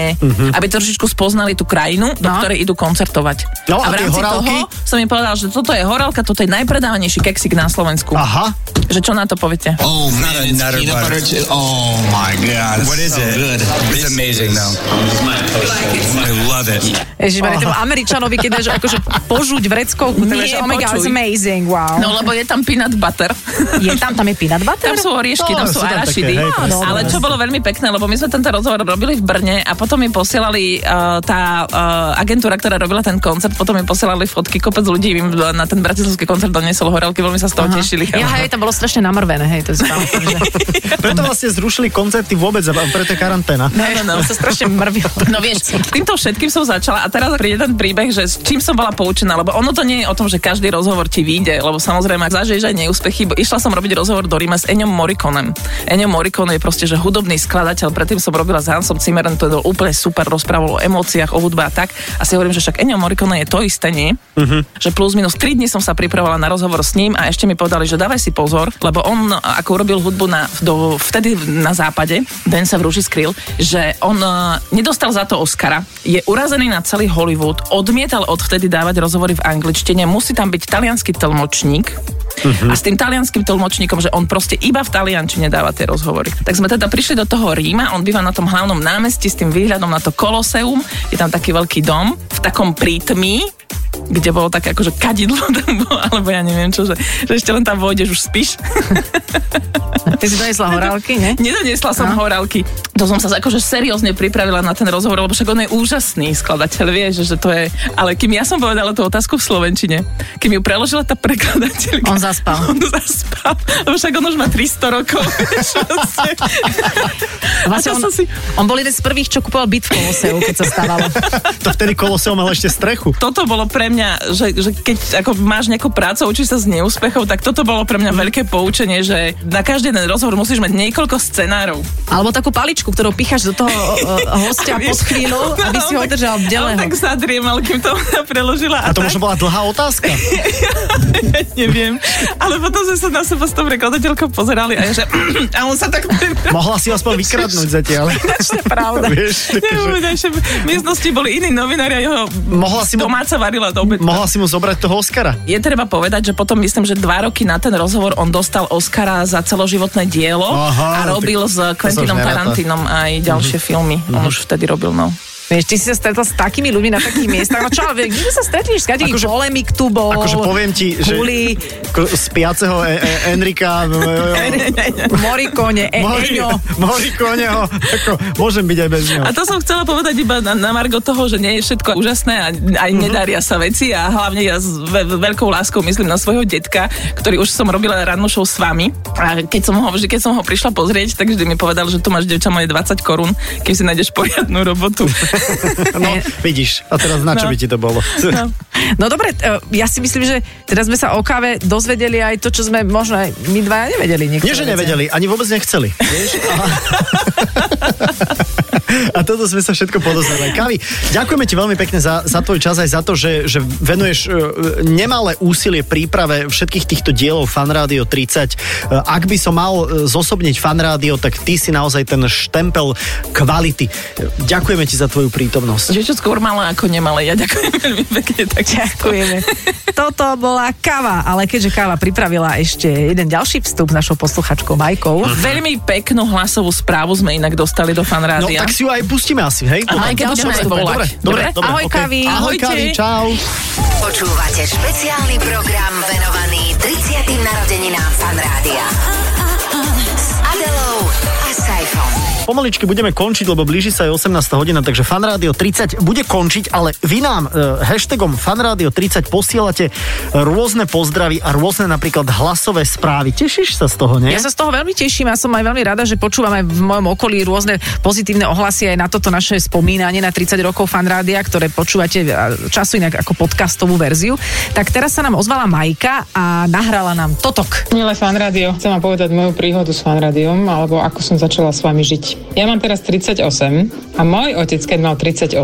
aby trošičku spoznali tú krajinu, do No. ktorej idú koncertovať. No a a v rámci horálky? toho som im povedal, že toto je horálka, toto je najpredávanejší keksik na Slovensku. Aha. Že čo na to poviete? Oh man, it's butter. butter. Oh my god, What is so it? Good. It's amazing though. I love it. Ježišmarja, tomu Američanovi, keď dáš akože požuť vreckovku, tak Nie, vieš, oh my god, it's amazing, wow. No lebo je tam peanut butter. Je tam, tam je peanut butter? Tam sú oriešky, No, tam sú sú arašidy. také, hej, presne. Ale čo bolo veľmi pekné, lebo my sme tento rozhovor robili v Brne a potom mi posielali uh, tá uh, agentúra, ktorá robila ten koncert, potom mi posielali fotky, kopec ľudí im na ten bratislavský koncert doniesol horálky, veľmi sa z toho tešili. Ja, hej, tam bolo strašne namrvené, hej, to si pamätám, že... Preto vlastne zrušili koncerty vôbec, preto je karanténa. No, no, no, sa strašne mrvilo. No vieš, týmto všetkým som začala a teraz príde ten príbeh, že s čím som bola poučená, lebo ono to nie je o tom, že každý rozhovor ti vyjde, lebo samozrejme, ak zažiješ aj neúspechy, bo išla som robiť rozhovor do Rima s Eňom Morikonem. Eňo Morikone je proste, že hudobný skladateľ, predtým som robila s Hansom Zimmerem, to bol úplne super, rozprával o emóciách, o hudbe a tak. A si hovorím, že však Eňo Morikone je to isté, nie? Uh-huh. Že plus minus 3 dní som sa pripravovala na rozhovor s ním a ešte mi povedali, že dávaj si pozor, lebo on ako urobil hudbu na, do, vtedy na západe, Den sa v rúži skryl, že on uh, nedostal za to Oscara, je urazený na celý Hollywood, odmietal odvtedy dávať rozhovory v angličtine, musí tam byť talianský tlmočník, Uh-huh. A s tým talianským tlmočníkom, že on proste iba v taliančine dáva tie rozhovory. Tak sme teda prišli do toho Ríma, on býva na tom hlavnom námestí s tým výhľadom na to Koloseum, je tam taký veľký dom v takom prítmí, kde bolo také akože kadidlo tam bolo, alebo ja neviem čo, že, že ešte len tam vôjdeš, už spíš. Ty si donesla horálky, ne? Nedoniesla som no. horálky. To som sa akože seriózne pripravila na ten rozhovor, lebo však on je úžasný skladateľ, vieš, že to je... Ale kým ja som povedala tú otázku v Slovenčine, kým ju preložila tá prekladateľka... On zaspal. On zaspal, lebo však on už má 300 rokov. vlastne. On, si... on bol jeden z prvých, čo kupoval byt v Koloseu, keď sa stávalo. to vtedy Koloseum mal ešte strechu. Toto bolo pre mňa, že, že keď ako máš nejakú prácu, učíš sa z neúspechov, tak toto bolo pre mňa veľké poučenie, že na každý jeden rozhovor musíš mať niekoľko scenárov. Alebo takú paličku, ktorú picháš do toho uh, hostia pod chvíľu, aby si ho držal bdelého. tak zadriemal, kým to preložila. A, a to tak... možno bola dlhá otázka. ja neviem. Ale potom sme sa na seba s tou prekladateľkou pozerali a ja, že a on sa tak... Mohla si aspoň vykradnúť zatiaľ. je pravda. Vieš, že... v miestnosti boli iní novinári a jeho Mohla si mu... domáca varila do obeda. Mohla si mu zobrať toho Oscara. Je treba povedať, že potom myslím, že dva roky na ten rozhovor on dostal Oscara za celoživotné dielo Aha, a robil s Quentinom Tarantinom aj ďalšie mm-hmm. filmy. Mm-hmm. On už vtedy robil, no. Vieš, ty si sa stretol s takými ľuďmi na takých miestach. No čo, ale kde sa stretneš? Skade akože, polemik tu bol. Akože poviem ti, že Huli. z piaceho e- e- Enrika Morikone, e- Mori, Eňo. Morikoneho, ako, môžem byť aj bez neho. A to som chcela povedať iba na, na Margo toho, že nie je všetko úžasné a aj uh-huh. nedaria sa veci a hlavne ja s ve- veľkou láskou myslím na svojho detka, ktorý už som robila rannú show s vami a keď som ho, že keď som ho prišla pozrieť, tak vždy mi povedal, že tu máš devča moje 20 korún, keď si nájdeš poriadnu robotu. no, vidíš. A teraz na čo no. by ti to bolo? no. no dobre, e, ja si myslím, že teraz sme sa o káve dozvedeli aj to, čo sme možno aj my dvaja nevedeli. Nie, že nevedeli, ani vôbec nechceli. Vieš? A toto sme sa všetko podozvedali. Kavi, ďakujeme ti veľmi pekne za, za tvoj čas aj za to, že, že venuješ uh, nemalé úsilie príprave všetkých týchto dielov Fan Radio 30. Uh, ak by som mal zosobniť Fan Radio, tak ty si naozaj ten štempel kvality. Ďakujeme ti za tvoju prítomnosť. Že čo skôr malé ako nemalé. Ja ďakujem veľmi pekne. Tak ďakujeme. Toto bola káva, ale keďže káva pripravila ešte jeden ďalší vstup s našou posluchačkou Majkou. Uh-huh. Veľmi peknú hlasovú správu sme inak dostali do Fan No tak si ju aj pustíme asi, hej? Aha, budeme aj volať. Dobre, dobre, dobre. Ahoj, okay. Kavi. Ahoj, Kavi, čau. Počúvate špeciálny program venovaný 30. narodeninám Fan Pomaličky budeme končiť, lebo blíži sa aj 18. hodina, takže Fanrádio 30 bude končiť, ale vy nám e, hashtagom Fanrádio 30 posielate rôzne pozdravy a rôzne napríklad hlasové správy. Tešíš sa z toho, nie? Ja sa z toho veľmi teším a som aj veľmi rada, že počúvam aj v mojom okolí rôzne pozitívne ohlasy aj na toto naše spomínanie na 30 rokov Fanrádia, ktoré počúvate času inak ako podcastovú verziu. Tak teraz sa nám ozvala Majka a nahrala nám totok. Milé Fanrádio, chcem vám povedať moju príhodu s Fanrádiom, alebo ako som začala s vami žiť. Ja mám teraz 38 a môj otec, keď mal 38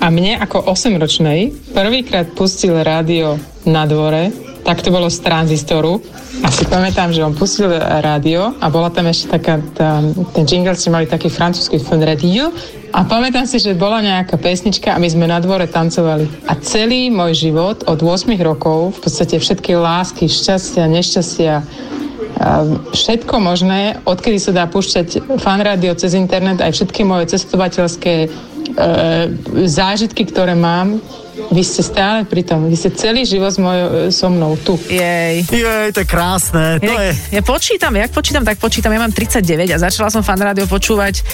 a mne ako 8-ročnej prvýkrát pustil rádio na dvore, tak to bolo z tranzistoru. A si pamätám, že on pustil rádio a bola tam ešte taká, tá, ten jingle ste mali taký francúzsky fun radio a pamätám si, že bola nejaká pesnička a my sme na dvore tancovali. A celý môj život od 8 rokov, v podstate všetky lásky, šťastia, nešťastia, všetko možné, odkedy sa dá púšťať fan rádio cez internet, aj všetky moje cestovateľské e, zážitky, ktoré mám, vy ste stále pri tom. Vy ste celý život moj, so mnou tu. Jej. Jej, to je krásne. To ja, je... ja počítam, jak počítam, tak počítam. Ja mám 39 a začala som fan rádio počúvať.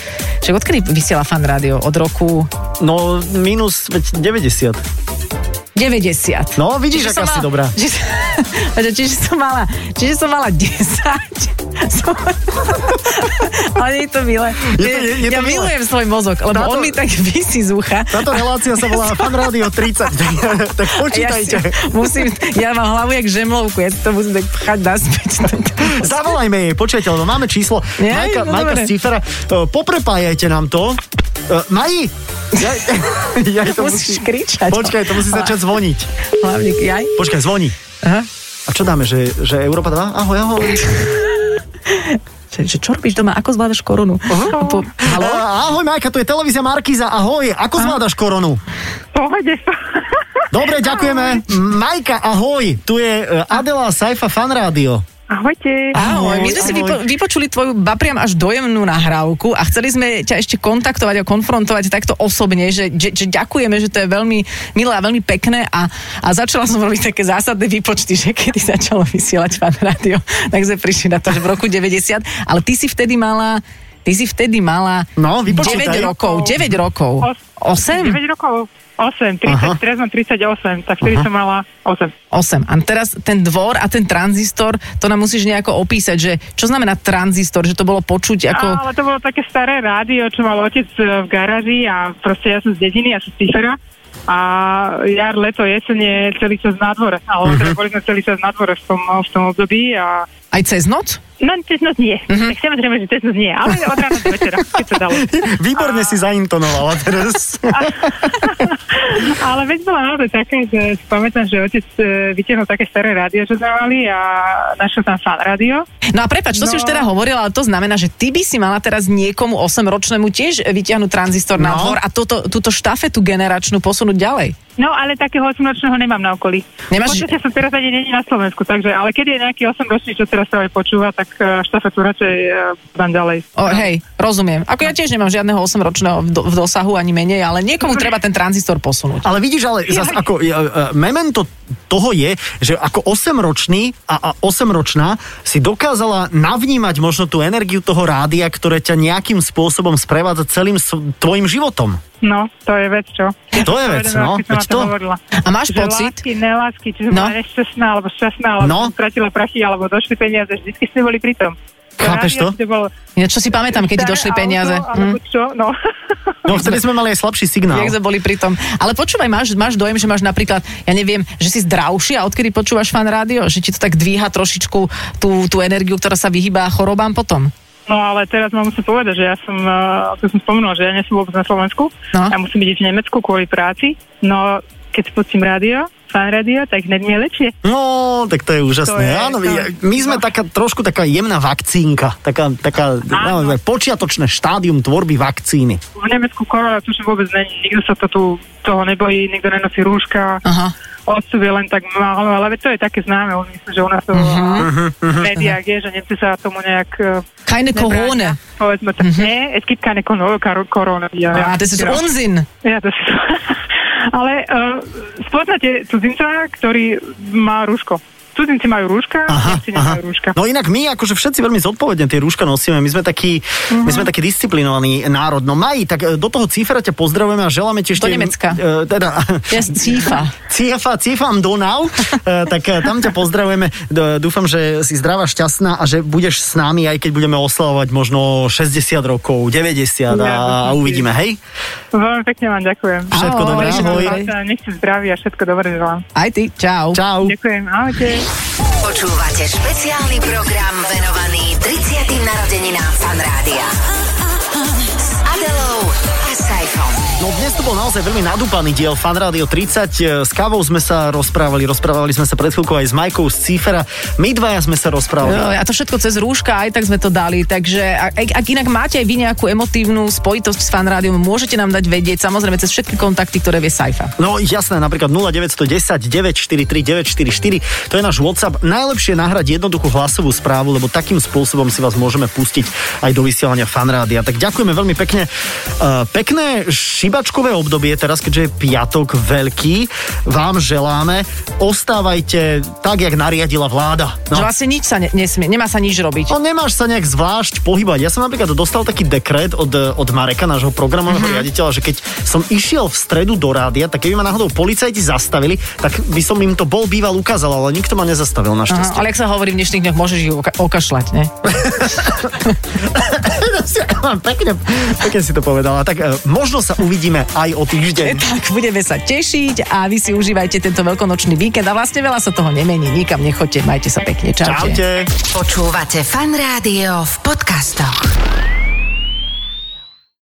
Čiže odkedy vysiela fan rádio? Od roku? No, minus 90. 90. No, vidíš, Čiže aká som si dobrá. Čiže, čiže som mala, čiže som mala 10. Som, ale nie je to milé. Je to- je- je ja to milé. milujem svoj mozog, lebo Táto- on mi tak vysí z ucha. Táto relácia sa volá Fan Radio 30, tak, tak počítajte. Ja, si musím, ja mám hlavu jak žemlovku, ja to musím tak pchať naspäť. Zavolajme jej, počujete, lebo máme číslo Nie, Majka, no Majka z Cifera. Poprepájajte nám to. E, Maji! Ja, ja to Musíš kričať. Počkaj, to musí začať zvoniť. Hlavne, jaj. Počkaj, zvoní. Aha. A čo dáme, že, že Európa 2? Ahoj, ahoj. Že, že čo robíš doma, ako zvládaš korunu? Po, E, halo? ahoj, Majka, tu je televízia Markiza. Ahoj, ako zvládaš koronu? Pohode. Dobre, ďakujeme. Majka, ahoj. Tu je e, Adela Saifa Fan Rádio. Ahojte. Ahoj, my sme si vypo, vypočuli tvoju bapriam až dojemnú nahrávku a chceli sme ťa ešte kontaktovať a konfrontovať takto osobne, že, že, že ďakujeme, že to je veľmi milé a veľmi pekné a, a začala som robiť také zásadné výpočty, že kedy začalo vysielať fan rádio, tak sme prišli na to, že v roku 90, ale ty si vtedy mala Ty si vtedy mala No, 9 vypočítaj. rokov. 9 rokov. 8? 9 rokov. 8, 30, Aha. teraz mám 38, tak vtedy som mala 8. 8. A teraz ten dvor a ten tranzistor, to nám musíš nejako opísať, že čo znamená tranzistor, že to bolo počuť ako... Ale to bolo také staré rádio, čo mal otec e, v garáži a proste ja som z dediny, ja som z Cifera a jar, leto, jesene celý čas na dvore. Ale teda boli sme celý čas na dvore v tom, v tom období a Aj cez noc? No, cez noc nie. Tak samozrejme, že cez noc nie, ale od rána do večera, keď sa dalo. Výborne si zaintonovala teraz. Ale veď bola naozaj taká, že si pamätám, že otec e, vytiahol také staré rádio, čo mali a našiel tam fan rádio. No a prepač, to no. si No. už teda hovorila, ale to znamená, že ty by si mala teraz niekomu 8-ročnému tiež vyťahnuť tranzistor no. na No. dvor a túto, túto štafetu generačnú posunúť ďalej. No, ale takého 8-ročného nemám na okolí. Nemáš- podstate som teraz ani není na Slovensku, takže, ale keď je nejaký 8-ročný, čo teraz sa aj počúva, tak e, štafetu radšej e, dám ďalej. O, hej, rozumiem. Ako ja tiež nemám žiadneho 8-ročného v, do, v dosahu ani menej, ale niekomu treba ten tranzistor posunúť. Ale vidíš, ale zas ako, uh, uh, memento toho je, že ako 8-ročný a, a 8-ročná si dokázala navnímať možno tú energiu toho rádia, ktoré ťa nejakým spôsobom sprevádza celým tvojim životom. No, to je vec, čo? To je vec, no, veď to hovorila. A máš že pocit? Lásky, nelásky, či som No. bola nešťastná, alebo šťastná, alebo No. stratila prachy, alebo došli peniaze, vždycky sme boli pri tom. Chápeš to? Ja čo si pamätám, keď ti došli peniaze. Auto, alebo Hm. čo? No. No vtedy sme mali aj slabší signál. Jak sme boli pri tom. Ale počúvaj, máš, máš dojem, že máš napríklad, ja neviem, že si zdravší a odkedy počúvaš fan rádio, že ti to tak dvíha trošičku tú, tú energiu, ktorá sa vyhýba chorobám potom? no ale teraz mám musím povedať, že ja som, uh, ako som spomenula, že ja nie som vôbec na Slovensku. No. Ja musím byť v Nemecku kvôli práci. No, keď spustím rádio, fan rádio, tak hneď mne lepšie. No, tak to je úžasné. To je- Áno, to- my sme taká trošku taká jemná vakcínka, taká, taká naozaj počiatočné štádium tvorby vakcíny. V Nemecku korona tuším vôbec není, nikto sa to tu toho nebojí, nikto nenosí rúška. Aha. Odstup je len tak málo, ale to je také známe, myslím, že u nás to Mhm. v médiách je, že Nemci sa tomu nejak... eh, Keine Corona. nebránia. Povedzme tak, nie, es gibt keine Corona. Ja, A das ist. Unsinn. Ja, to si... Ale uh, spoznáte cudzinca, ktorý má rúško. Cudzinci majú rúška, Aha, aha. nemajú rúška. No inak my akože všetci veľmi zodpovedne tie rúška nosíme, my sme takí, my sme taký disciplinovaný národ. No Maji, tak e, do toho cifra ťa pozdravujeme a želáme ti ešte... Do Nemecka. E, teda, Ja Cífa. Cífa, cífam Donau, e, tak tam ťa pozdravujeme. Dúfam, že si zdravá, šťastná a že budeš s nami, aj keď budeme oslavovať možno 60 rokov, 90 a, a uvidíme, hej? Veľmi pekne vám ďakujem. Všetko Ahoj, dobré, ahoj. Nech si zdraví a všetko dobré želám. Aj ty, čau. Čau. Ďakujem, ahojte. Počúvate špeciálny program venovaný 30. narodeninám Fan No dnes to bol naozaj veľmi nadúpaný diel Fan Radio 30. S kávou sme sa rozprávali, rozprávali sme sa pred chvíľkou aj s Majkou z Cifera. My dvaja sme sa rozprávali. Jo, a to všetko cez rúška, aj tak sme to dali. Takže ak, ak inak máte aj vy nejakú emotívnu spojitosť s fan rádiom, môžete nám dať vedieť, samozrejme cez všetky kontakty, ktoré vie Saifa. No jasné, napríklad 0910 943 944, to je náš WhatsApp. Najlepšie nahrať jednoduchú hlasovú správu, lebo takým spôsobom si vás môžeme pustiť aj do vysielania fanrádia. Tak ďakujeme veľmi pekne. Uh, pekné šíbačkové obdobie, teraz keďže je piatok veľký, vám želáme, ostávajte tak, jak nariadila vláda. No. Že vlastne nič sa ne, nesmie, nemá sa nič robiť. No nemáš sa nejak zvlášť pohybať. Ja som napríklad dostal taký dekret od, od Mareka, nášho programového Mhm. mm-hmm. riaditeľa, že keď som išiel v stredu do rádia, tak keby ma náhodou policajti zastavili, tak by som im to bol býval ukázal, ale nikto ma nezastavil Aha, našťastie. ale ak sa hovorí v dnešných dňoch, môžeš ich oka- okašľať, ne? pekne, pekne si to povedala. Tak e, možno sa uvidíme aj o týždeň. Tak budeme sa tešiť a vy si užívajte tento veľkonočný víkend a vlastne veľa sa toho nemení. Nikam nechoďte, majte sa pekne. Čaute. Čaute. Počúvate Fan Rádio v podcastoch.